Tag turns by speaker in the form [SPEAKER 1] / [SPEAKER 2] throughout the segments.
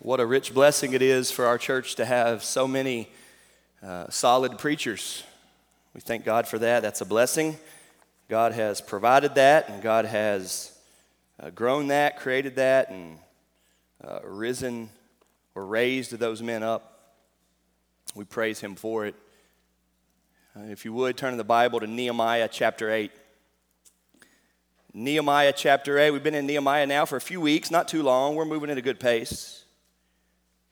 [SPEAKER 1] What a rich blessing it is for our church to have so many uh, solid preachers. We thank God for that. That's a blessing. God has provided that, and God has uh, grown that, created that, and uh, risen or raised those men up. We praise Him for it. Uh, if you would, turn in the Bible to Nehemiah chapter 8. Nehemiah chapter 8. We've been in Nehemiah now for a few weeks, not too long. We're moving at a good pace.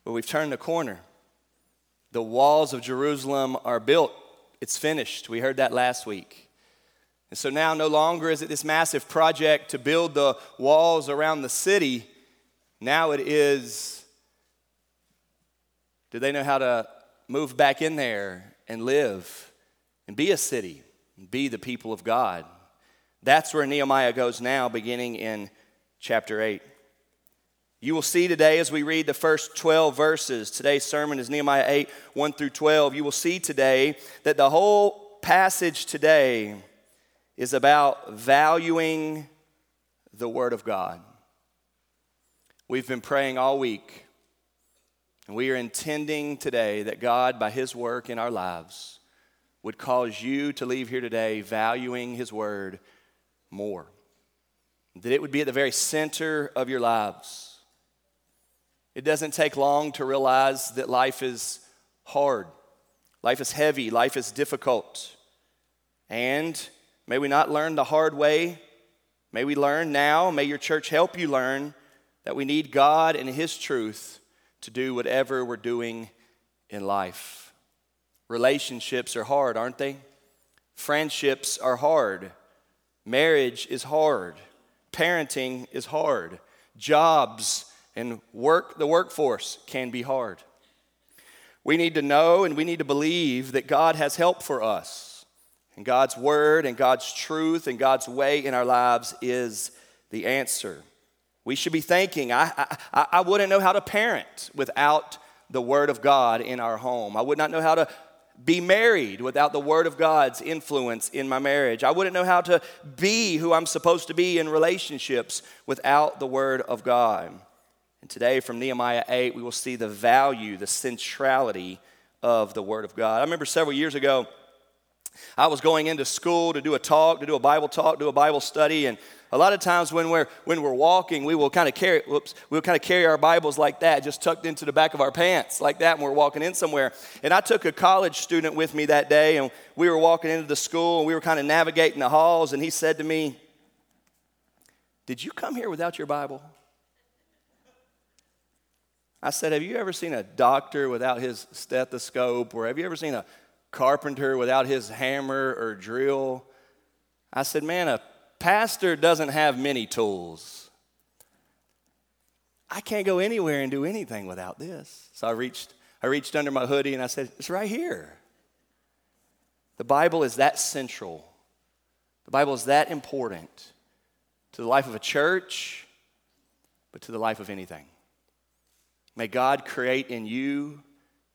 [SPEAKER 1] But we've turned the corner. The walls of Jerusalem are built, it's finished. We heard that last week. And so now, no longer is it this massive project to build the walls around the city. Now it is do they know how to move back in there and live and be a city and be the people of God? That's where Nehemiah goes now, beginning in chapter 8. You will see today as we read the first 12 verses, today's sermon is Nehemiah 8, 1 through 12. You will see today that the whole passage today is about valuing the Word of God. We've been praying all week, and we are intending today that God, by His work in our lives, would cause you to leave here today valuing His Word more. That it would be at the very center of your lives it doesn't take long to realize that life is hard, life is heavy, life is difficult. And may we not learn the hard way. May we learn now, may your church help you learn that we need God and His truth to do whatever we're doing in life. Relationships are hard, aren't they? Friendships are hard. Marriage is hard. Parenting is hard. Jobs and work the workforce can be hard. We need to know and we need to believe that God has help for us. And God's word and God's truth and God's way in our lives is the answer. We should be thinking, I, I, I wouldn't know how to parent without the word of God in our home. I would not know how to be married without the Word of God's influence in my marriage. I wouldn't know how to be who I'm supposed to be in relationships without the Word of God. And today, from Nehemiah 8, we will see the value, the centrality of the Word of God. I remember several years ago, I was going into school to do a talk, to do a Bible talk, do a Bible study, and a lot of times when we're when we're walking, we will kind of carry whoops, we'll kind of carry our Bibles like that, just tucked into the back of our pants, like that, and we're walking in somewhere. And I took a college student with me that day, and we were walking into the school, and we were kind of navigating the halls, and he said to me, Did you come here without your Bible? I said, Have you ever seen a doctor without his stethoscope? Or have you ever seen a carpenter without his hammer or drill? I said, Man, a pastor doesn't have many tools. I can't go anywhere and do anything without this. So I reached, I reached under my hoodie and I said, It's right here. The Bible is that central. The Bible is that important to the life of a church, but to the life of anything. May God create in you,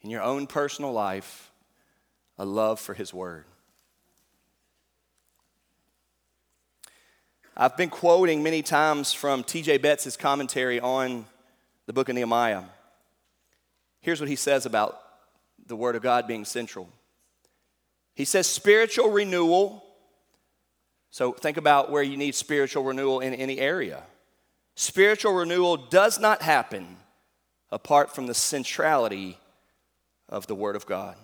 [SPEAKER 1] in your own personal life, a love for His Word. I've been quoting many times from T.J. Betts' commentary on the book of Nehemiah. Here's what he says about the Word of God being central. He says, spiritual renewal. So think about where you need spiritual renewal in any area. Spiritual renewal does not happen apart from the centrality of the Word of God.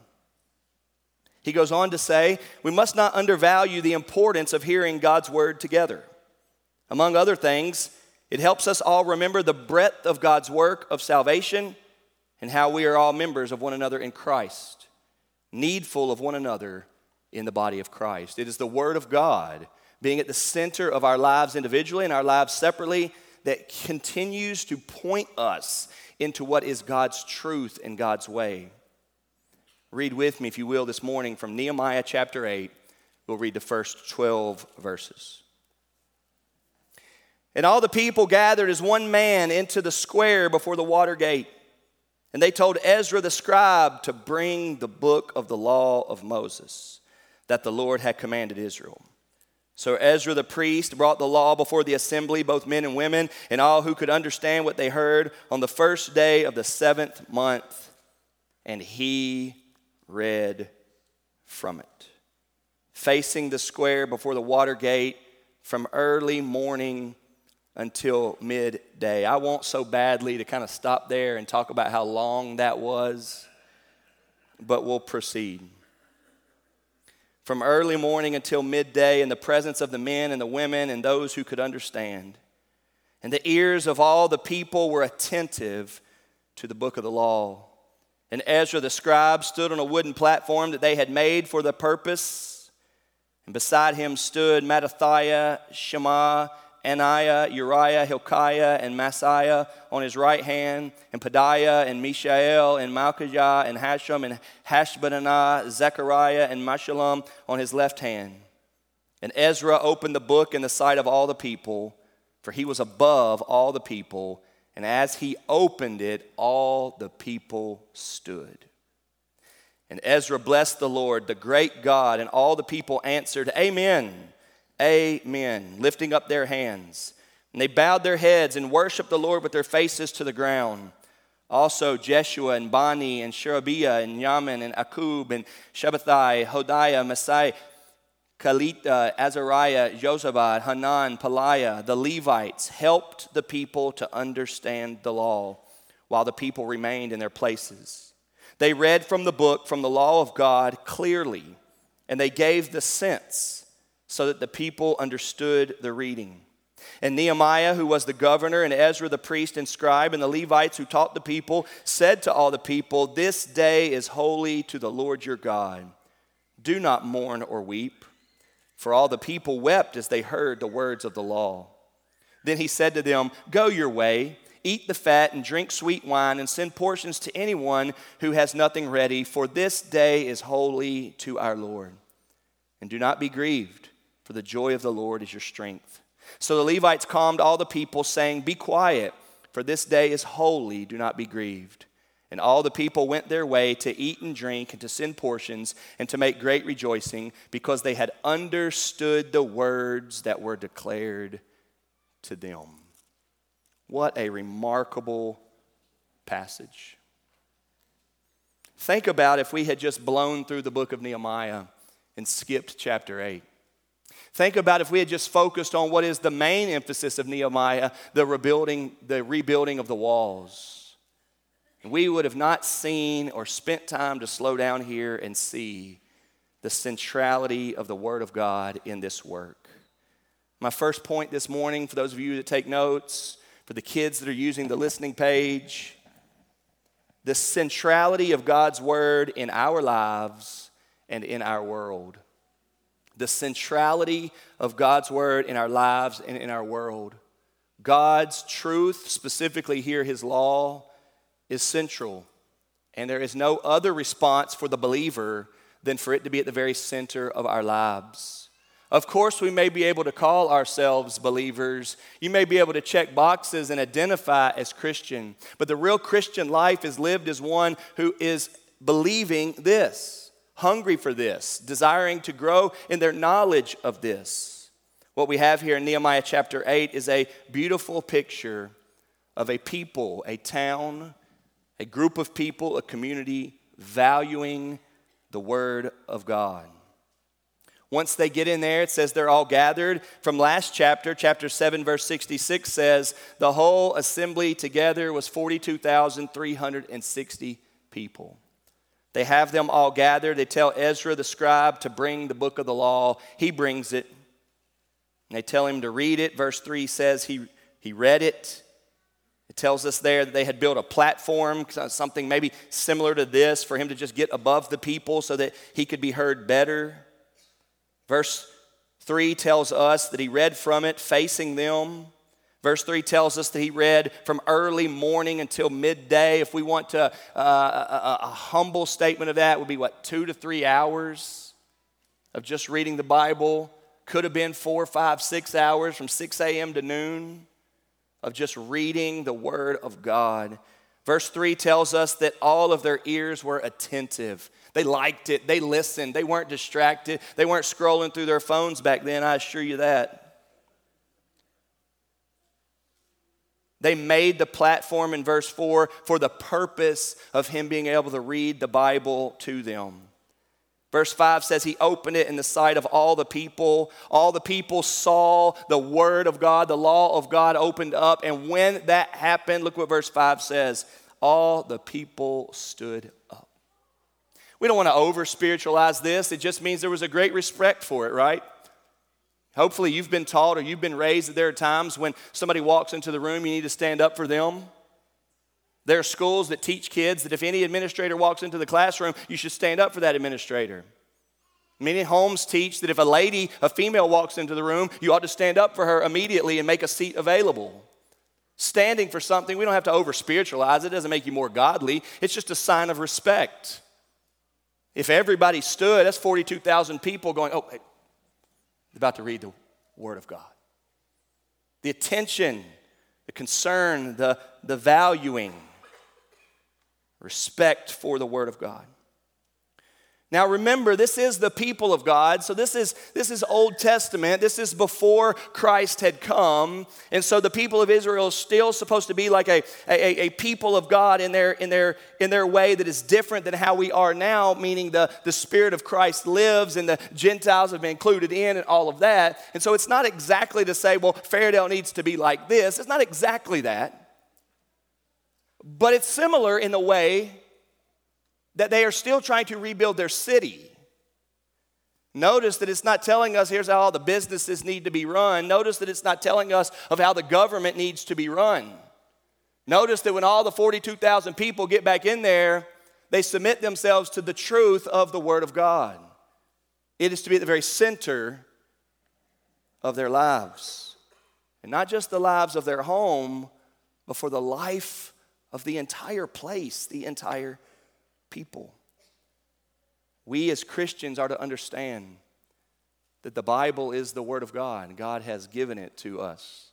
[SPEAKER 1] He goes on to say, we must not undervalue the importance of hearing God's Word together. Among other things, it helps us all remember the breadth of God's work of salvation and how we are all members of one another in Christ, needful of one another in the body of Christ. It is the Word of God being at the center of our lives individually and our lives separately that continues to point us into what is God's truth and God's way. Read with me, if you will, this morning from Nehemiah chapter 8. We'll read the first 12 verses. And all the people gathered as one man into the square before the water gate. And they told Ezra the scribe to bring the book of the law of Moses that the Lord had commanded Israel. So Ezra the priest brought the law before the assembly, both men and women, and all who could understand what they heard on the first day of the seventh month. And he read from it. Facing the square before the water gate from early morning until midday. I want so badly to kind of stop there and talk about how long that was, but we'll proceed from early morning until midday in the presence of the men and the women and those who could understand. And the ears of all the people were attentive to the book of the law. And Ezra the scribe stood on a wooden platform that they had made for the purpose. And beside him stood Mattithiah, Shema, Ananiah, Uriah, Hilkiah, and Maaseiah on his right hand, and Pedaiah, and Mishael, and Malchijah, and Hashum, and Hashbaddanah, Zechariah, and Meshullam on his left hand. And Ezra opened the book in the sight of all the people, for he was above all the people. And as he opened it, all the people stood. And Ezra blessed the Lord, the great God, and all the people answered, Amen. Amen, lifting up their hands. And they bowed their heads and worshiped the Lord with their faces to the ground. Also, Jeshua and Bani and Sherebiah and Yamin and Akkub and Shabbethai, Hodiah, Maaseiah, Kelita, Azariah, Jozabad, Hanan, Pelaiah, the Levites helped the people to understand the law while the people remained in their places. They read from the book, from the law of God clearly, and they gave the sense so that the people understood the reading. And Nehemiah, who was the governor, and Ezra the priest and scribe, and the Levites who taught the people, said to all the people, This day is holy to the Lord your God. Do not mourn or weep. For all the people wept as they heard the words of the law. Then he said to them, Go your way, eat the fat, and drink sweet wine, and send portions to anyone who has nothing ready, for this day is holy to our Lord. And do not be grieved for the joy of the Lord is your strength. So the Levites calmed all the people, saying, Be quiet, for this day is holy, do not be grieved. And all the people went their way to eat and drink and to send portions and to make great rejoicing because they had understood the words that were declared to them. What a remarkable passage. Think about if we had just blown through the book of Nehemiah and skipped chapter 8. Think about if we had just focused on what is the main emphasis of Nehemiah, the rebuilding, the rebuilding of the walls. We would have not seen or spent time to slow down here and see the centrality of the Word of God in this work. My first point this morning, for those of you that take notes, for the kids that are using the listening page, the centrality of God's Word in our lives and in our world the centrality of God's word in our lives and in our world. God's truth, specifically here, his law, is central. And there is no other response for the believer than for it to be at the very center of our lives. Of course, we may be able to call ourselves believers. You may be able to check boxes and identify as Christian. But the real Christian life is lived as one who is believing this hungry for this, desiring to grow in their knowledge of this. What we have here in Nehemiah chapter 8 is a beautiful picture of a people, a town, a group of people, a community valuing the Word of God. Once they get in there, it says they're all gathered. From last chapter, chapter 7, verse 66 says the whole assembly together was 42,360 people. They have them all gathered. They tell Ezra the scribe to bring the book of the law. He brings it. And they tell him to read it. Verse 3 says he, he read it. It tells us there that they had built a platform, something maybe similar to this, for him to just get above the people so that he could be heard better. Verse 3 tells us that he read from it facing them. Verse 3 tells us that he read from early morning until midday. If we want to, uh, a, a humble statement of that would be what, two to three hours of just reading the Bible. Could have been four, five, six hours from 6 a.m. to noon of just reading the Word of God. Verse 3 tells us that all of their ears were attentive. They liked it, they listened, they weren't distracted, they weren't scrolling through their phones back then, I assure you that. They made the platform in verse 4 for the purpose of him being able to read the Bible to them. Verse 5 says he opened it in the sight of all the people. All the people saw the word of God, the law of God opened up. And when that happened, look what verse 5 says all the people stood up. We don't want to over spiritualize this. It just means there was a great respect for it, right? Hopefully, you've been taught or you've been raised that there are times when somebody walks into the room, you need to stand up for them. There are schools that teach kids that if any administrator walks into the classroom, you should stand up for that administrator. Many homes teach that if a lady, a female, walks into the room, you ought to stand up for her immediately and make a seat available. Standing for something, we don't have to over spiritualize it, doesn't make you more godly. It's just a sign of respect. If everybody stood, that's 42,000 people going, oh, hey, about to read the Word of God. The attention, the concern, the, the valuing, respect for the Word of God. Now remember, this is the people of God. So this is this is Old Testament. This is before Christ had come. And so the people of Israel is still supposed to be like a, a, a people of God in their in their in their way that is different than how we are now, meaning the, the Spirit of Christ lives and the Gentiles have been included in and all of that. And so it's not exactly to say, well, Fairdale needs to be like this. It's not exactly that. But it's similar in the way that they are still trying to rebuild their city. Notice that it's not telling us here's how all the businesses need to be run. Notice that it's not telling us of how the government needs to be run. Notice that when all the 42,000 people get back in there, they submit themselves to the truth of the Word of God. It is to be at the very center of their lives. And not just the lives of their home, but for the life of the entire place, the entire people. We as Christians are to understand that the Bible is the Word of God. God has given it to us.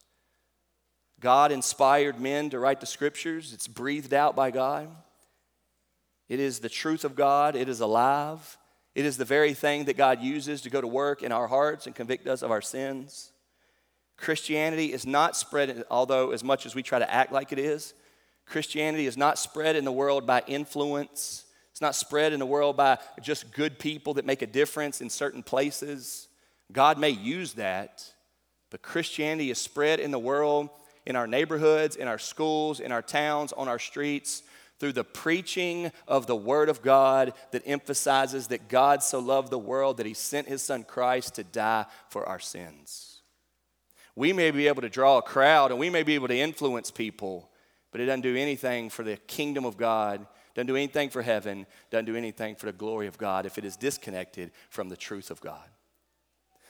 [SPEAKER 1] God inspired men to write the scriptures, it's breathed out by God. It is the truth of God, it is alive. It is the very thing that God uses to go to work in our hearts and convict us of our sins. Christianity is not spread, although as much as we try to act like it is, Christianity is not spread in the world by influence it's not spread in the world by just good people that make a difference in certain places. God may use that, but Christianity is spread in the world, in our neighborhoods, in our schools, in our towns, on our streets, through the preaching of the Word of God that emphasizes that God so loved the world that He sent His Son Christ to die for our sins. We may be able to draw a crowd and we may be able to influence people, but it doesn't do anything for the kingdom of God doesn't do anything for heaven, doesn't do anything for the glory of God if it is disconnected from the truth of God.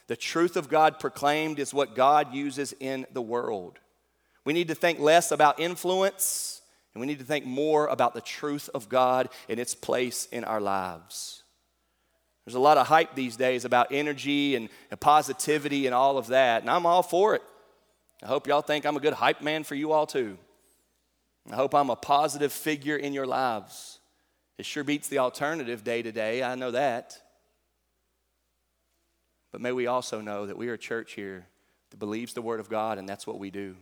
[SPEAKER 1] The truth of God proclaimed is what God uses in the world. We need to think less about influence and we need to think more about the truth of God and its place in our lives. There's a lot of hype these days about energy and, and positivity and all of that, and I'm all for it. I hope y'all think I'm a good hype man for you all too. I hope I'm a positive figure in your lives. It sure beats the alternative day to day, I know that. But may we also know that we are a church here that believes the Word of God, and that's what we do.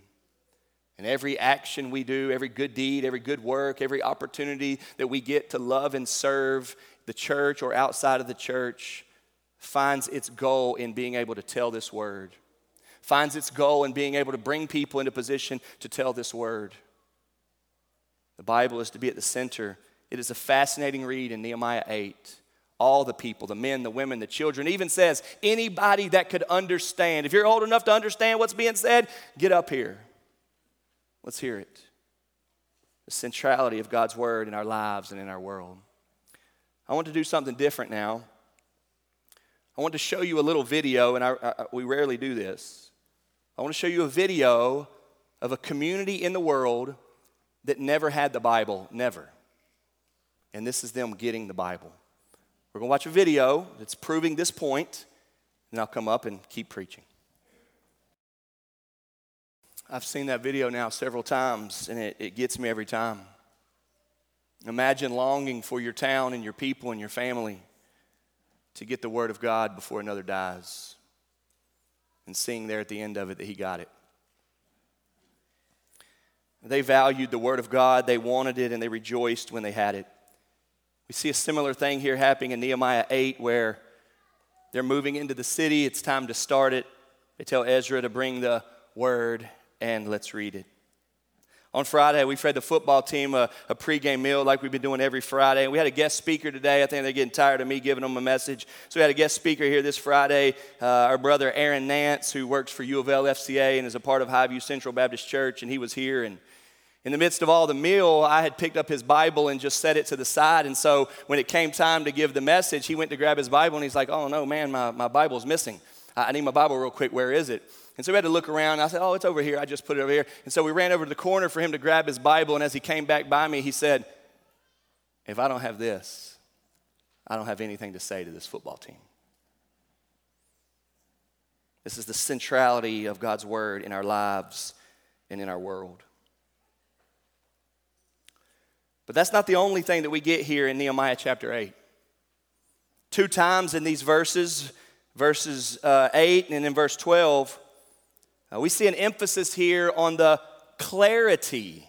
[SPEAKER 1] And every action we do, every good deed, every good work, every opportunity that we get to love and serve the church or outside of the church finds its goal in being able to tell this word, finds its goal in being able to bring people into position to tell this word. The Bible is to be at the center. It is a fascinating read in Nehemiah 8. All the people, the men, the women, the children, even says anybody that could understand. If you're old enough to understand what's being said, get up here. Let's hear it. The centrality of God's word in our lives and in our world. I want to do something different now. I want to show you a little video, and I, I, we rarely do this. I want to show you a video of a community in the world that never had the Bible, never. And this is them getting the Bible. We're going to watch a video that's proving this point, and I'll come up and keep preaching. I've seen that video now several times, and it, it gets me every time. Imagine longing for your town and your people and your family to get the Word of God before another dies and seeing there at the end of it that he got it. They valued the Word of God, they wanted it, and they rejoiced when they had it. We see a similar thing here happening in Nehemiah 8 where they're moving into the city. It's time to start it. They tell Ezra to bring the Word, and let's read it. On Friday, we fed the football team a, a pregame meal like we've been doing every Friday. We had a guest speaker today. I think they're getting tired of me giving them a message. So we had a guest speaker here this Friday, uh, our brother Aaron Nance, who works for U of L FCA and is a part of Highview Central Baptist Church, and he was here. And in the midst of all the meal, I had picked up his Bible and just set it to the side. And so when it came time to give the message, he went to grab his Bible and he's like, Oh no, man, my, my Bible's missing. I need my Bible real quick. Where is it? And so we had to look around. I said, Oh, it's over here. I just put it over here. And so we ran over to the corner for him to grab his Bible. And as he came back by me, he said, If I don't have this, I don't have anything to say to this football team. This is the centrality of God's word in our lives and in our world. But that's not the only thing that we get here in Nehemiah chapter 8. Two times in these verses, verses uh, 8 and in verse 12, uh, we see an emphasis here on the clarity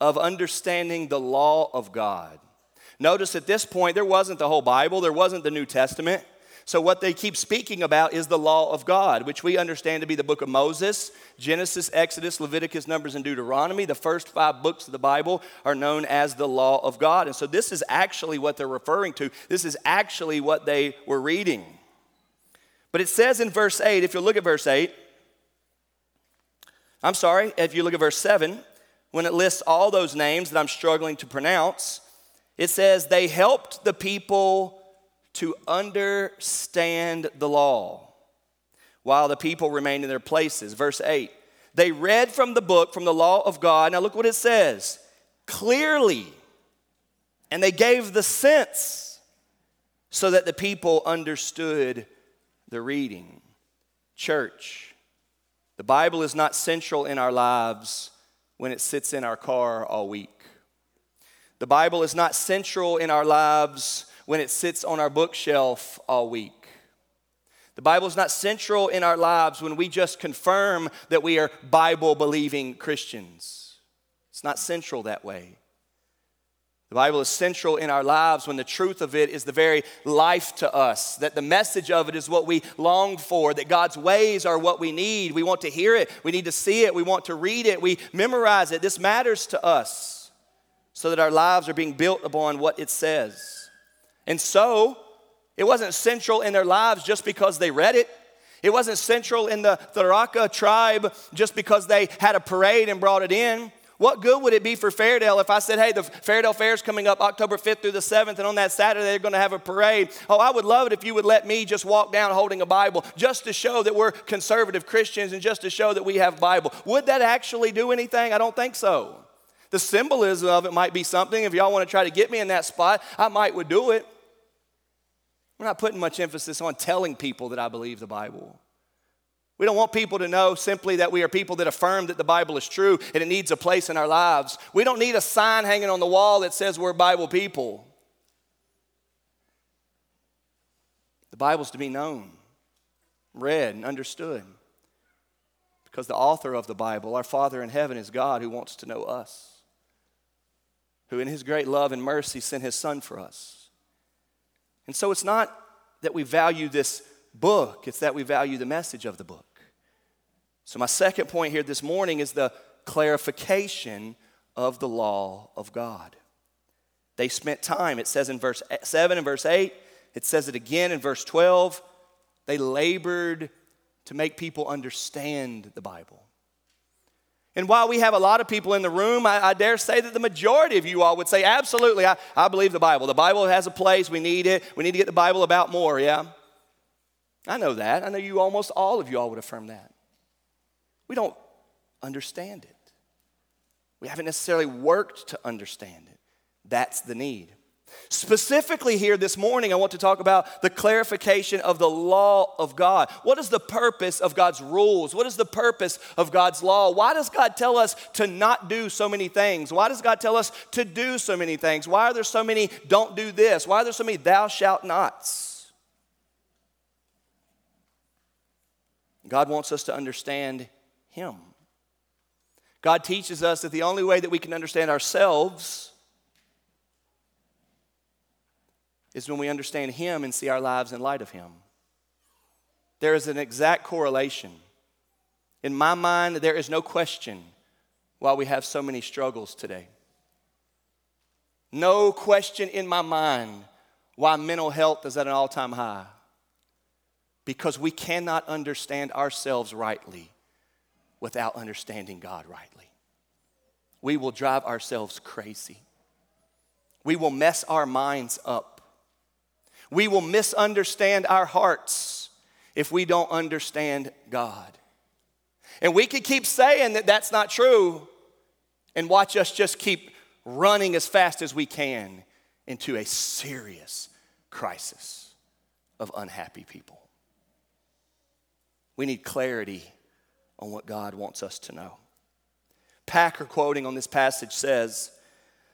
[SPEAKER 1] of understanding the law of God. Notice at this point, there wasn't the whole Bible, there wasn't the New Testament. So, what they keep speaking about is the law of God, which we understand to be the book of Moses Genesis, Exodus, Leviticus, Numbers, and Deuteronomy. The first five books of the Bible are known as the law of God. And so, this is actually what they're referring to. This is actually what they were reading. But it says in verse 8, if you look at verse 8, I'm sorry, if you look at verse 7, when it lists all those names that I'm struggling to pronounce, it says, They helped the people to understand the law while the people remained in their places. Verse 8, they read from the book, from the law of God. Now look what it says clearly, and they gave the sense so that the people understood the reading. Church, the Bible is not central in our lives when it sits in our car all week. The Bible is not central in our lives when it sits on our bookshelf all week. The Bible is not central in our lives when we just confirm that we are Bible believing Christians. It's not central that way. The Bible is central in our lives when the truth of it is the very life to us, that the message of it is what we long for, that God's ways are what we need. We want to hear it, we need to see it, we want to read it, we memorize it. This matters to us so that our lives are being built upon what it says. And so, it wasn't central in their lives just because they read it. It wasn't central in the Tharaka tribe just because they had a parade and brought it in. What good would it be for Fairdale if I said, hey, the Fairdale Fair is coming up October 5th through the 7th, and on that Saturday they're going to have a parade? Oh, I would love it if you would let me just walk down holding a Bible just to show that we're conservative Christians and just to show that we have Bible. Would that actually do anything? I don't think so. The symbolism of it might be something. If y'all want to try to get me in that spot, I might would do it. We're not putting much emphasis on telling people that I believe the Bible. We don't want people to know simply that we are people that affirm that the Bible is true and it needs a place in our lives. We don't need a sign hanging on the wall that says we're Bible people. The Bible's to be known, read, and understood. Because the author of the Bible, our Father in heaven, is God who wants to know us, who in his great love and mercy sent his Son for us. And so it's not that we value this book, it's that we value the message of the book. So, my second point here this morning is the clarification of the law of God. They spent time, it says in verse 7 and verse 8, it says it again in verse 12. They labored to make people understand the Bible. And while we have a lot of people in the room, I, I, dare say that the majority of you all would say, absolutely, I, I believe the Bible. The Bible has a place. We need it. We need to get the Bible about more, yeah? I know that. I know you almost all of you all would affirm that. We don't understand it. We haven't necessarily worked to understand it. That's the need. Specifically, here this morning, I want to talk about the clarification of the law of God. What is the purpose of God's rules? What is the purpose of God's law? Why does God tell us to not do so many things? Why does God tell us to do so many things? Why are there so many don't do this? Why are there so many thou shalt nots? God wants us to understand Him. God teaches us that the only way that we can understand ourselves is when we understand Him and see our lives in light of Him. There is an exact correlation. In my mind, there is no question why we have so many struggles today. No question in my mind why mental health is at an all time high. Because we cannot understand ourselves rightly without understanding God rightly. We will drive ourselves crazy. We will mess our minds up we will misunderstand our hearts if we don't understand God. And we could keep saying that that's not true and watch us just keep running as fast as we can into a serious crisis of unhappy people. We need clarity on what God wants us to know. Packer, quoting on this passage, says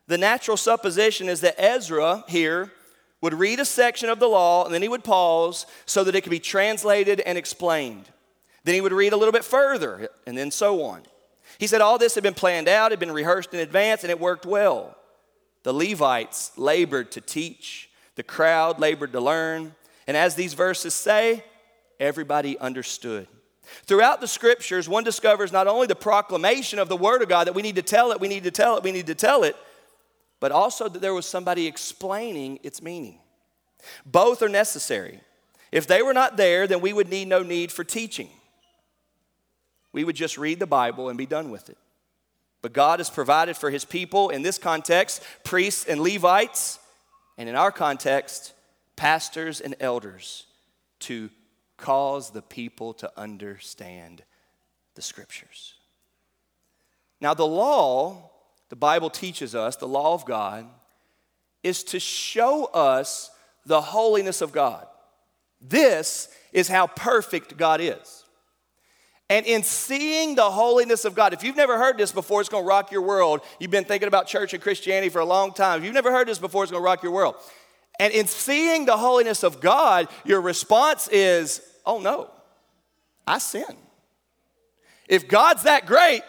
[SPEAKER 1] The natural supposition is that Ezra here would read a section of the law and then he would pause so that it could be translated and explained. Then he would read a little bit further and then so on. He said all this had been planned out, had been rehearsed in advance, and it worked well. The Levites labored to teach, the crowd labored to learn, and as these verses say, everybody understood. Throughout the scriptures, one discovers not only the proclamation of the Word of God that we need to tell it, we need to tell it, we need to tell it, but also that there was somebody explaining its meaning. Both are necessary. If they were not there, then we would need no need for teaching. We would just read the Bible and be done with it. But God has provided for his people, in this context, priests and Levites, and in our context, pastors and elders, to cause the people to understand the scriptures. Now, the law the Bible teaches us, the law of God, is to show us the holiness of God. This is how perfect God is. And in seeing the holiness of God, if you've never heard this before, it's gonna rock your world. You've been thinking about church and Christianity for a long time. If you've never heard this before, it's gonna rock your world. And in seeing the holiness of God, your response is, oh no, I sin. If God's that great,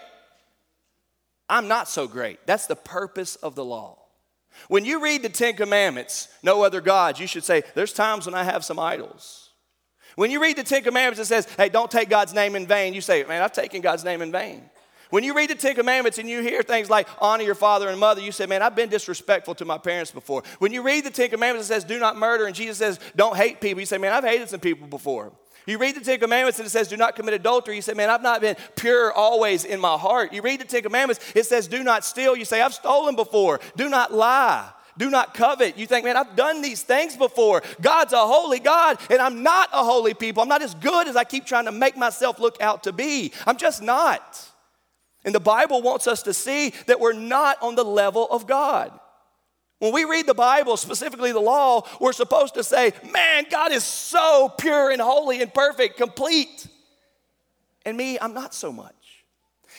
[SPEAKER 1] I'm not so great. That's the purpose of the law. When you read the Ten Commandments, no other gods, you should say, There's times when I have some idols. When you read the Ten Commandments, it says, Hey, don't take God's name in vain. You say, Man, I've taken God's name in vain. When you read the Ten Commandments and you hear things like honor your father and mother, you say, Man, I've been disrespectful to my parents before. When you read the Ten Commandments, it says, Do not murder, and Jesus says, Don't hate people, you say, Man, I've hated some people before. You read the Ten Commandments and it says, do not commit adultery. You say, man, I've not been pure always in my heart. You read the Ten Commandments, it says, do not steal. You say, I've stolen before. Do not lie. Do not covet. You think, man, I've done these things before. God's a holy God, and I'm not a holy people. I'm not as good as I keep trying to make myself look out to be. I'm just not. And the Bible wants us to see that we're not on the level of God. When we read the Bible, specifically the law, we're supposed to say, Man, God is so pure and holy and perfect, complete. And me, I'm not so much.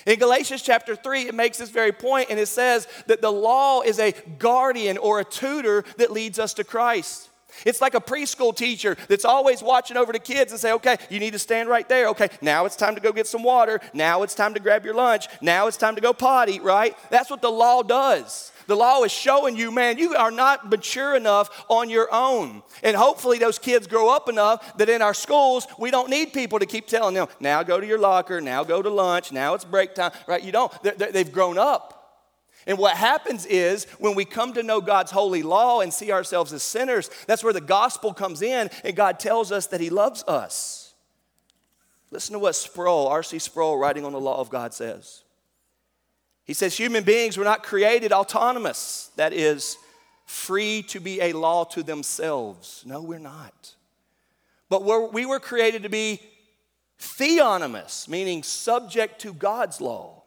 [SPEAKER 1] In Galatians chapter 3, it makes this very point, and it says that the law is a guardian or a tutor that leads us to Christ. It's like a preschool teacher that's always watching over the kids and say, okay, you need to stand right there. Okay, now it's time to go get some water. Now it's time to grab your lunch. Now it's time to go potty, right? That's what the law does. The law is showing you, man, you are not mature enough on your own. And hopefully those kids grow up enough that in our schools, we don't need people to keep telling them, now go to your locker, now go to lunch, now it's break time, right? You don't. They're, they've grown up. And what happens is when we come to know God's holy law and see ourselves as sinners, that's where the gospel comes in and God tells us that He loves us. Listen to what Sproul, R.C. Sproul, writing on the law of God, says. He says human beings were not created autonomous, that is, free to be a law to themselves. No, we're not. But we're, we were created to be theonomous, meaning subject to God's law.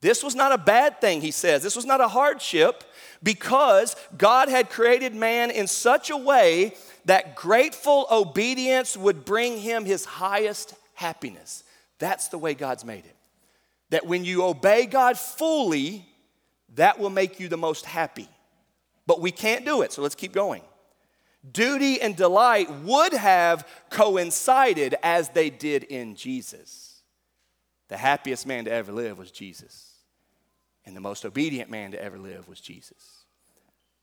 [SPEAKER 1] This was not a bad thing, he says. This was not a hardship because God had created man in such a way that grateful obedience would bring him his highest happiness. That's the way God's made it. That when you obey God fully, that will make you the most happy. But we can't do it, so let's keep going. Duty and delight would have coincided as they did in Jesus. The happiest man to ever live was Jesus, and the most obedient man to ever live was Jesus.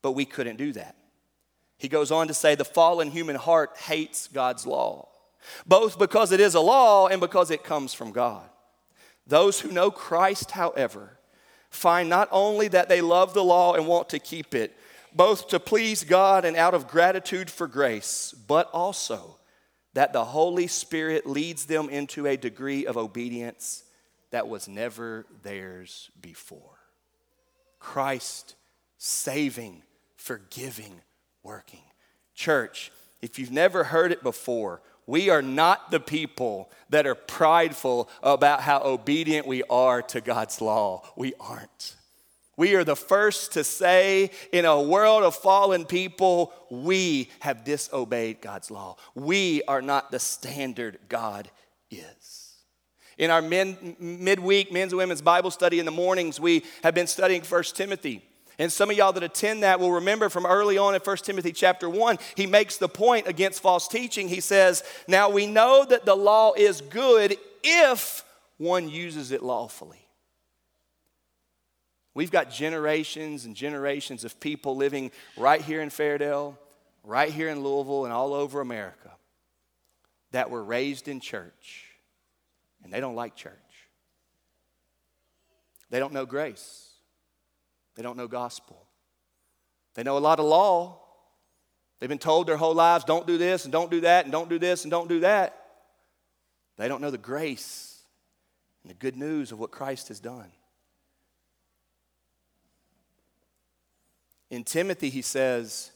[SPEAKER 1] But we couldn't do that. He goes on to say the fallen human heart hates God's law, both because it is a law and because it comes from God. Those who know Christ, however, find not only that they love the law and want to keep it, both to please God and out of gratitude for grace, but also that the Holy Spirit leads them into a degree of obedience that was never theirs before. Christ saving, forgiving, working. Church, if you've never heard it before, we are not the people that are prideful about how obedient we are to God's law. We aren't. We are the first to say, in a world of fallen people, we have disobeyed God's law. We are not the standard God is. In our men, midweek men's and women's Bible study in the mornings, we have been studying 1 Timothy. And some of y'all that attend that will remember from early on in 1 Timothy chapter 1, he makes the point against false teaching. He says, Now we know that the law is good if one uses it lawfully. We've got generations and generations of people living right here in Fairdale, right here in Louisville, and all over America that were raised in church, and they don't like church. They don't know grace. They don't know gospel. They know a lot of law. They've been told their whole lives, don't do this and don't do that and don't do this and don't do that. They don't know the grace and the good news of what Christ has done. In Timothy, he says,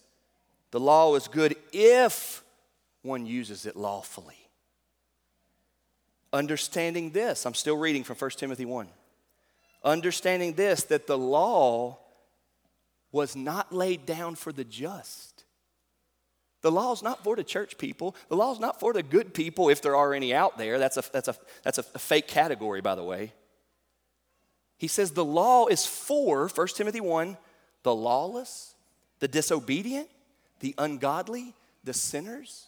[SPEAKER 1] the law is good if one uses it lawfully. Understanding this, I'm still reading from 1 Timothy 1 understanding this that the law was not laid down for the just. The law is not for the church people. The law is not for the good people, if there are any out there. That's a, that's a, that's a fake category, by the way. He says the law is for, 1 Timothy 1, the lawless, the disobedient, the ungodly, the sinners.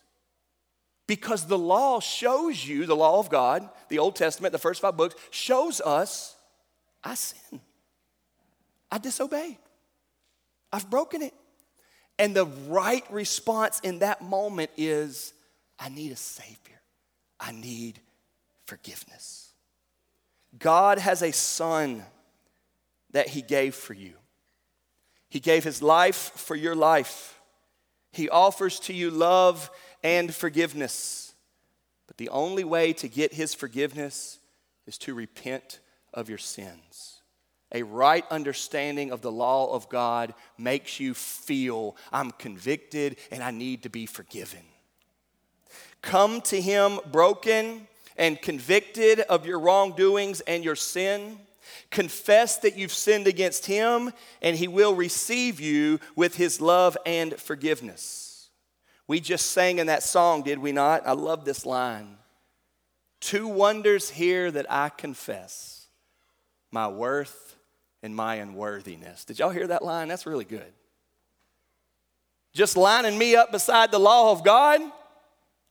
[SPEAKER 1] Because the law shows you, the law of God, the Old Testament, the first five books, shows us I sin. I disobey. I've broken it. And the right response in that moment is I need a Savior. I need forgiveness. God has a Son that He gave for you. He gave His life for your life. He offers to you love and forgiveness. But the only way to get His forgiveness is to repent of your sins. A right understanding of the law of God makes you feel I'm convicted and I need to be forgiven. Come to Him broken and convicted of your wrongdoings and your sin. Confess that you've sinned against Him, and He will receive you with His love and forgiveness. We just sang in that song, did we not? I love this line. Two wonders here that I confess my worth and my unworthiness. Did y'all hear that line? That's really good. Just lining me up beside the law of God,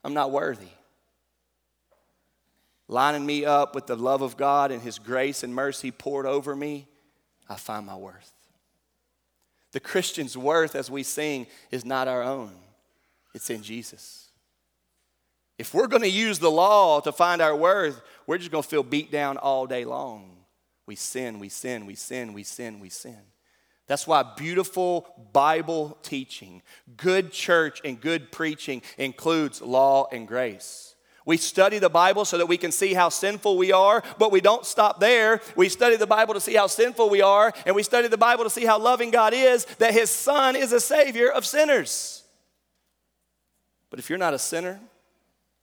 [SPEAKER 1] I'm not worthy. Lining me up with the love of God and His grace and mercy poured over me, I find my worth. The Christian's worth, as we sing, is not our own, it's in Jesus. If we're going to use the law to find our worth, we're just going to feel beat down all day long. We sin, we sin, we sin, we sin, we sin. That's why beautiful Bible teaching, good church, and good preaching includes law and grace. We study the Bible so that we can see how sinful we are, but we don't stop there. We study the Bible to see how sinful we are, and we study the Bible to see how loving God is, that His Son is a Savior of sinners. But if you're not a sinner,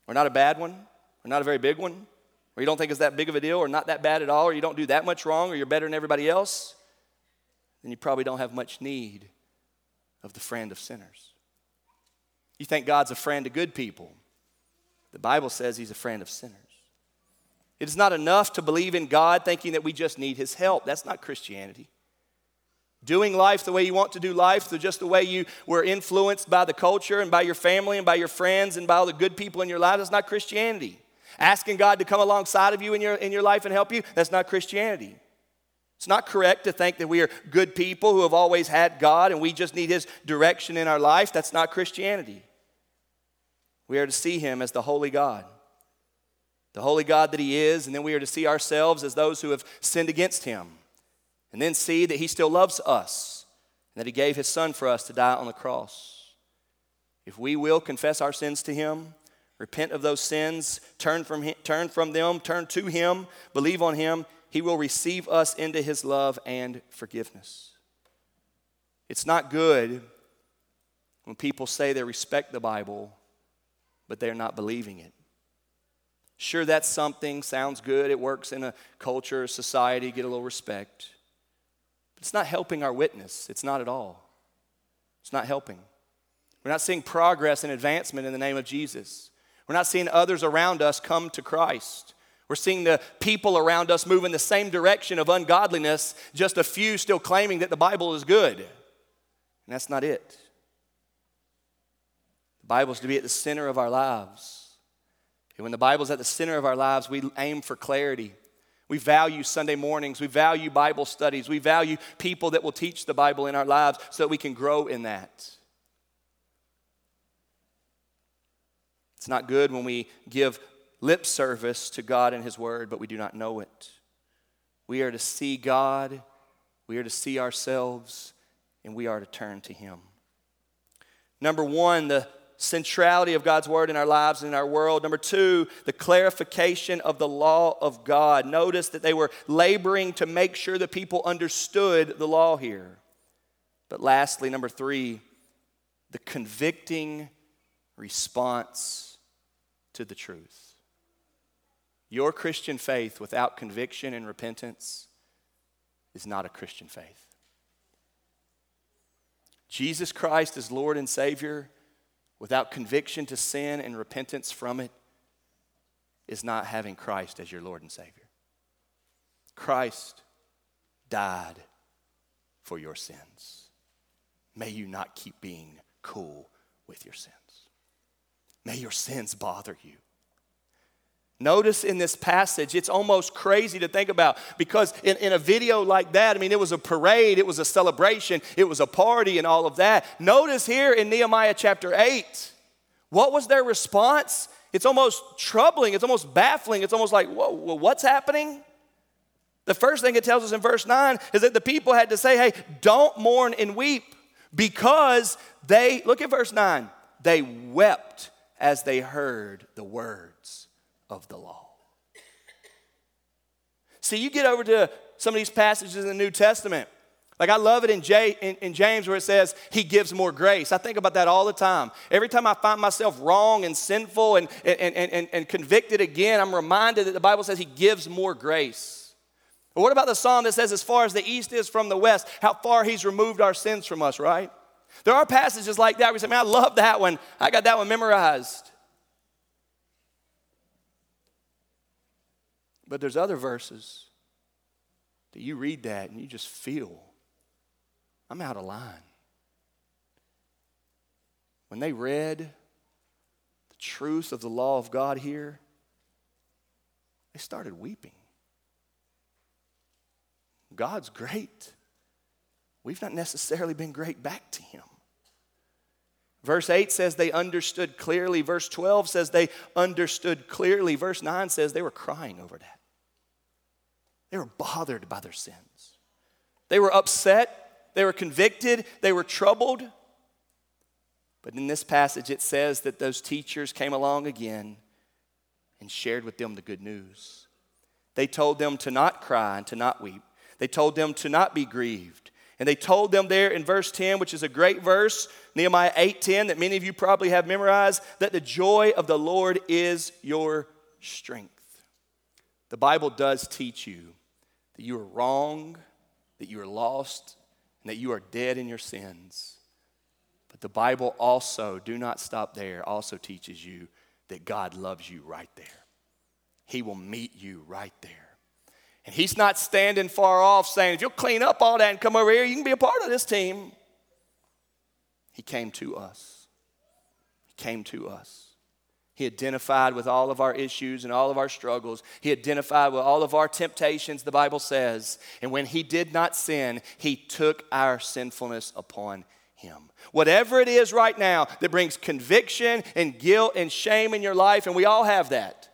[SPEAKER 1] or not a bad one, or not a very big one, or you don't think it's that big of a deal, or not that bad at all, or you don't do that much wrong, or you're better than everybody else, then you probably don't have much need of the friend of sinners. You think God's a friend to good people. The Bible says he's a friend of sinners. It is not enough to believe in God thinking that we just need his help. That's not Christianity. Doing life the way you want to do life, just the way you were influenced by the culture and by your family and by your friends and by all the good people in your life, that's not Christianity. Asking God to come alongside of you in your, in your life and help you, that's not Christianity. It's not correct to think that we are good people who have always had God and we just need His direction in our life. That's not Christianity. We are to see Him as the holy God, the holy God that He is, and then we are to see ourselves as those who have sinned against Him, and then see that He still loves us and that He gave His Son for us to die on the cross. If we will confess our sins to Him, repent of those sins, turn from, him, turn from them, turn to Him, believe on Him, he will receive us into his love and forgiveness. It's not good when people say they respect the Bible, but they're not believing it. Sure, that's something, sounds good, it works in a culture, society, get a little respect. But it's not helping our witness. It's not at all. It's not helping. We're not seeing progress and advancement in the name of Jesus. We're not seeing others around us come to Christ. We're seeing the people around us move in the same direction of ungodliness, just a few still claiming that the Bible is good. And that's not it. The Bible is to be at the center of our lives. And when the Bible is at the center of our lives, we aim for clarity. We value Sunday mornings. We value Bible studies. We value people that will teach the Bible in our lives so that we can grow in that. It's not good when we give lip service to God and His Word, but we do not know it. We are to see God, we are to see ourselves, and we are to turn to Him. Number one, the centrality of God's Word in our lives and in our world. Number two, the clarification of the law of God. Notice that they were laboring to make sure the people understood the law here. But lastly, number three, the convicting response to the truth. Your Christian faith without conviction and repentance is not a Christian faith. Jesus Christ is Lord and Savior without conviction to sin and repentance from it is not having Christ as your Lord and Savior. Christ died for your sins. May you not keep being cool with your sins. May your sins bother you. Notice in this passage, it's almost crazy to think about because in, in a video like that, I mean, it was a parade, it was a celebration, it was a party, and all of that. Notice here in Nehemiah chapter 8, what was their response? It's almost troubling, it's almost baffling, it's almost like, whoa, what's happening? The first thing it tells us in verse 9 is that the people had to say, hey, don't mourn and weep because they, look at verse 9, they wept as they heard the words of the law. See, you get over to some of these passages in the New Testament. Like I love it in, J, in, in, James where it says he gives more grace. I think about that all the time. Every time I find myself wrong and sinful and, and, and, and, convicted again, I'm reminded that the Bible says he gives more grace. But what about the psalm that says, as far as the east is from the west, how far he's removed our sins from us, right? There are passages like that where you say, man, I love that one. I got that one memorized. But there's other verses that you read that and you just feel, I'm out of line. When they read the truth of the law of God here, they started weeping. God's great. We've not necessarily been great back to Him. Verse 8 says they understood clearly. Verse 12 says they understood clearly. Verse 9 says they were crying over that. They were bothered by their sins. They were upset, they were convicted, they were troubled. But in this passage, it says that those teachers came along again and shared with them the good news. They told them to not cry and to not weep. They told them to not be grieved. And they told them there in verse 10, which is a great verse, Nehemiah 8:10, that many of you probably have memorized, that the joy of the Lord is your strength. The Bible does teach you that you are wrong, that you are lost, and that you are dead in your sins. But the Bible also, do not stop there, also teaches you that God loves you right there. He will meet you right there. And He's not standing far off saying, if you'll clean up all that and come over here, you can be a part of this team. He came to us. He came to us. He identified with all of our issues and all of our struggles. He identified with all of our temptations, the Bible says. And when he did not sin, he took our sinfulness upon him. Whatever it is right now that brings conviction and guilt and shame in your life, and we all have that.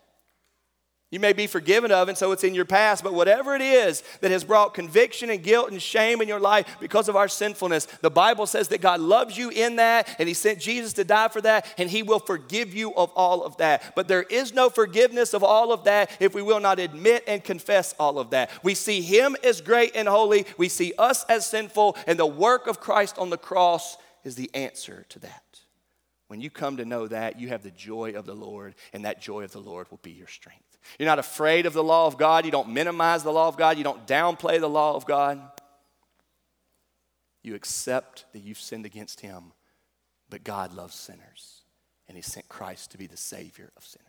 [SPEAKER 1] You may be forgiven of, and so it's in your past, but whatever it is that has brought conviction and guilt and shame in your life because of our sinfulness, the Bible says that God loves you in that, and He sent Jesus to die for that, and He will forgive you of all of that. But there is no forgiveness of all of that if we will not admit and confess all of that. We see Him as great and holy, we see us as sinful, and the work of Christ on the cross is the answer to that. When you come to know that, you have the joy of the Lord, and that joy of the Lord will be your strength. You're not afraid of the law of God. You don't minimize the law of God. You don't downplay the law of God. You accept that you've sinned against Him, but God loves sinners, and He sent Christ to be the Savior of sinners.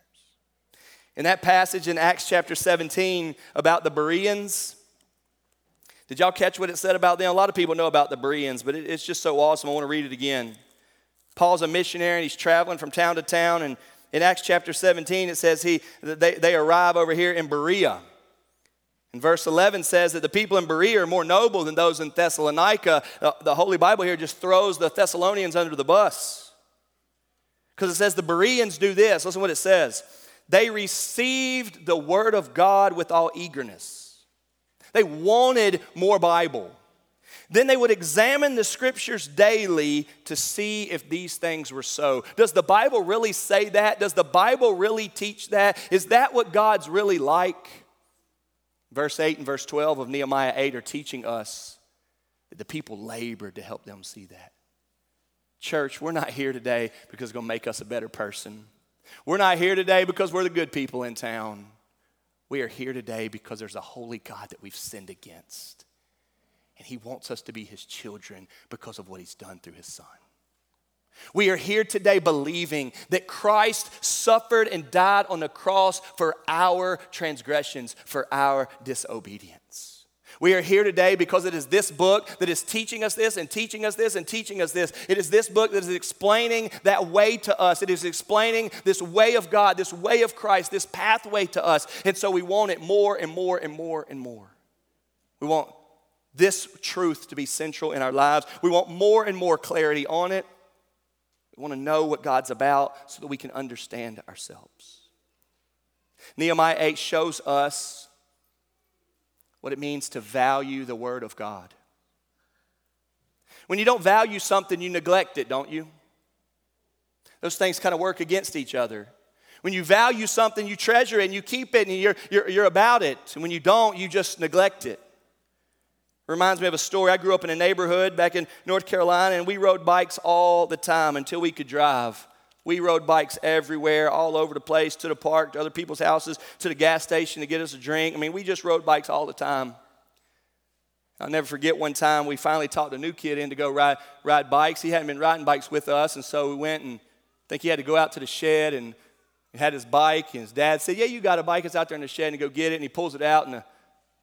[SPEAKER 1] In that passage in Acts chapter 17 about the Bereans, did y'all catch what it said about them? A lot of people know about the Bereans, but it's just so awesome. I want to read it again. Paul's a missionary and he's traveling from town to town, and in Acts chapter 17, it says he, they, they arrive over here in Berea. And verse 11 says that the people in Berea are more noble than those in Thessalonica. The Holy Bible here just throws the Thessalonians under the bus. Because it says the Bereans do this. Listen what it says. They received the word of God with all eagerness. They wanted more Bible. Then they would examine the scriptures daily to see if these things were so. Does the Bible really say that? Does the Bible really teach that? Is that what God's really like? Verse 8 and verse 12 of Nehemiah 8 are teaching us that the people labored to help them see that. Church, we're not here today because it's going to make us a better person. We're not here today because we're the good people in town. We are here today because there's a holy God that we've sinned against. And He wants us to be His children because of what He's done through His Son. We are here today believing that Christ suffered and died on the cross for our transgressions, for our disobedience. We are here today because it is this book that is teaching us this and teaching us this and teaching us this. It is this book that is explaining that way to us. It is explaining this way of God, this way of Christ, this pathway to us. And so we want it more and more and more and more. We want this truth to be central in our lives. We want more and more clarity on it. We want to know what God's about so that we can understand ourselves. Nehemiah 8 shows us what it means to value the Word of God. When you don't value something, you neglect it, don't you? Those things kind of work against each other. When you value something, you treasure it and you keep it and you're, you're, you're about it. And when you don't, you just neglect it. Reminds me of a story. I grew up in a neighborhood back in North Carolina, and we rode bikes all the time until we could drive. We rode bikes everywhere, all over the place, to the park, to other people's houses, to the gas station to get us a drink. I mean, we just rode bikes all the time. I'll never forget one time we finally talked a new kid in to go ride, ride bikes. He hadn't been riding bikes with us, and so we went and I think he had to go out to the shed and had his bike, and his dad said, Yeah, you got a bike. It's out there in the shed, and go get it. And he pulls it out, and the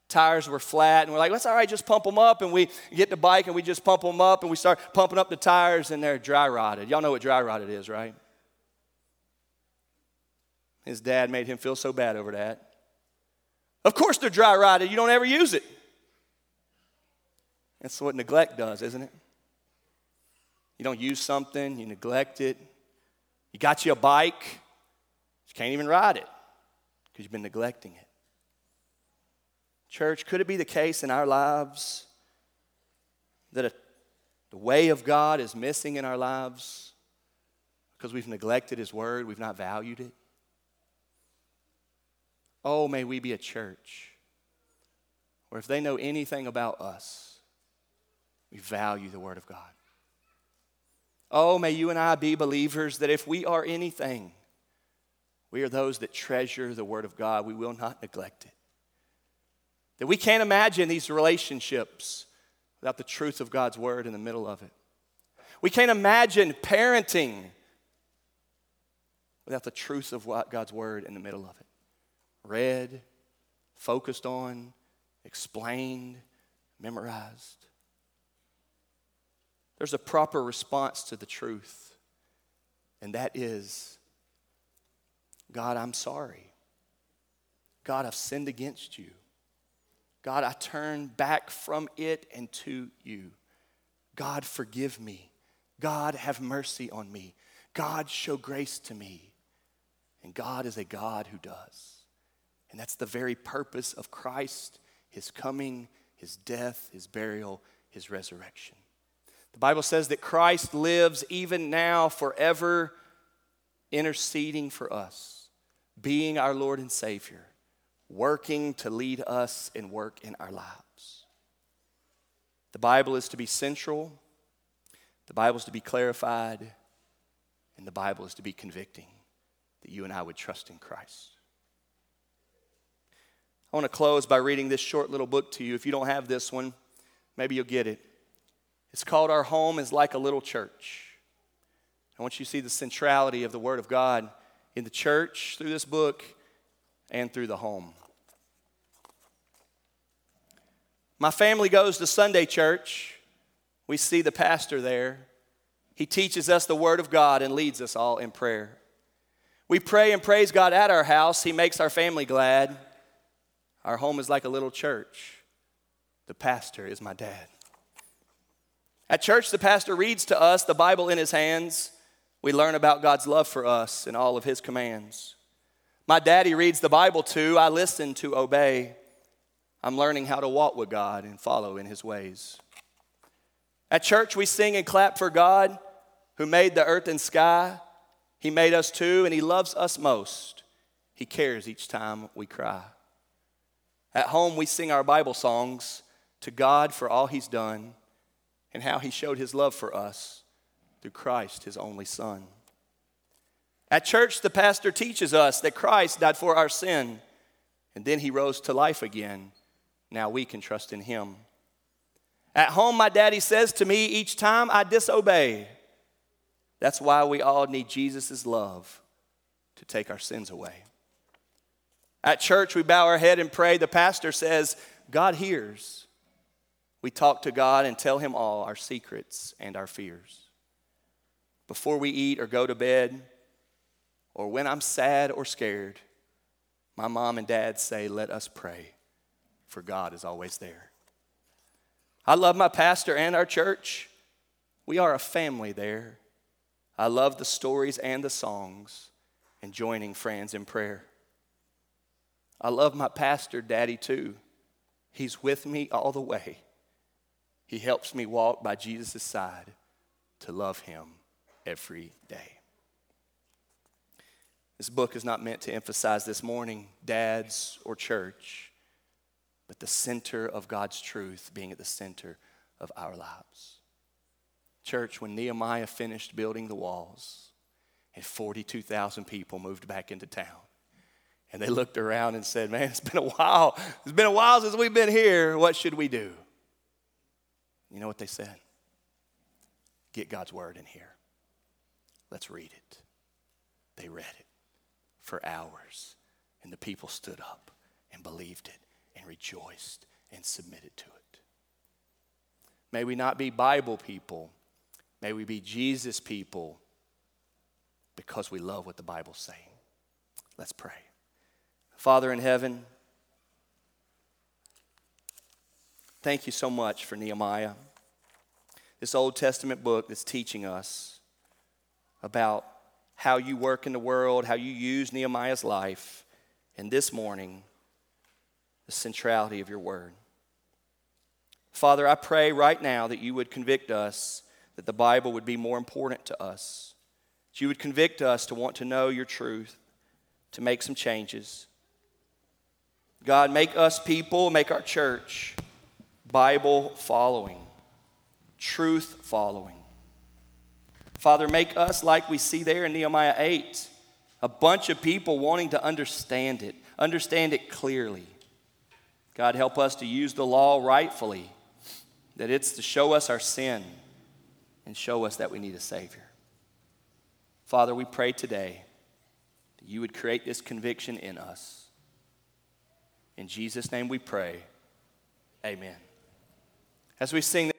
[SPEAKER 1] tires were flat and we're like that's all right just pump them up and we get the bike and we just pump them up and we start pumping up the tires and they're dry rotted. Y'all know what dry rotted is right? His dad made him feel so bad over that. Of course they're dry rotted. You don't ever use it. That's what neglect does isn't it? You don't use something you neglect it. You got you a bike you can't even ride it because you've been neglecting it Church, could it be the case in our lives that a, the way of God is missing in our lives because we've neglected His Word, we've not valued it? Oh, may we be a church where if they know anything about us, we value the Word of God. Oh, may you and I be believers that if we are anything, We are those that treasure the Word of God. We will not neglect it. That we can't imagine these relationships without the truth of God's Word in the middle of it. We can't imagine parenting without the truth of God's Word in the middle of it. Read, focused on, explained, memorized. There's a proper response to the truth, and that is God, I'm sorry. God, I've sinned against you. God, I turn back from it and to you. God, forgive me. God, have mercy on me. God, show grace to me. And God is a God who does. And that's the very purpose of Christ, his coming, his death, his burial, his resurrection. The Bible says that Christ lives even now forever, interceding for us, being our Lord and Savior, working to lead us and work in our lives. The Bible is to be central, the Bible is to be clarified, and the Bible is to be convicting that you and I would trust in Christ. I want to close by reading this short little book to you. If you don't have this one, maybe you'll get it. It's called Our Home is Like a Little Church. I want you to see the centrality of the Word of God in the church through this book and through the home. My family goes to Sunday church. We see the pastor there. He teaches us the Word of God and leads us all in prayer. We pray and praise God at our house. He makes our family glad. Our home is like a little church. The pastor is my dad. At church, the pastor reads to us the Bible in his hands. We learn about God's love for us and all of his commands. My daddy reads the Bible too. I listen to obey. I'm learning how to walk with God and follow in his ways. At church, we sing and clap for God who made the earth and sky. He made us too, and he loves us most. He cares each time we cry. At home, we sing our Bible songs to God for all He's done and how He showed His love for us through Christ, His only Son. At church, the pastor teaches us that Christ died for our sin and then He rose to life again. Now we can trust in Him. At home, my daddy says to me each time I disobey, that's why we all need Jesus' love to take our sins away. At church, we bow our head and pray. The pastor says, God hears. We talk to God and tell Him all our secrets and our fears. Before we eat or go to bed, or when I'm sad or scared, my mom and dad say, Let us pray, for God is always there. I love my pastor and our church. We are a family there. I love the stories and the songs and joining friends in prayer. I love my pastor, Daddy, too. He's with me all the way. He helps me walk by Jesus' side to love him every day. This book is not meant to emphasize this morning dads or church, but the center of God's truth being at the center of our lives. Church, when Nehemiah finished building the walls and 42,000 people moved back into town, and they looked around and said, Man, it's been a while. It's been a while since we've been here. What should we do? You know what they said? Get God's word in here. Let's read it. They read it for hours, and the people stood up and believed it and rejoiced and submitted to it. May we not be Bible people, may we be Jesus people because we love what the Bible's saying. Let's pray. Father in heaven, thank you so much for Nehemiah, this Old Testament book that's teaching us about how you work in the world, how you use Nehemiah's life, and this morning, the centrality of your word. Father, I pray right now that you would convict us that the Bible would be more important to us, that you would convict us to want to know your truth, to make some changes. God, make us people, make our church Bible following, truth following. Father, make us like we see there in Nehemiah 8, a bunch of people wanting to understand it, understand it clearly. God, help us to use the law rightfully, that it's to show us our sin and show us that we need a Savior. Father, we pray today that you would create this conviction in us. In Jesus' name we pray. Amen. As we sing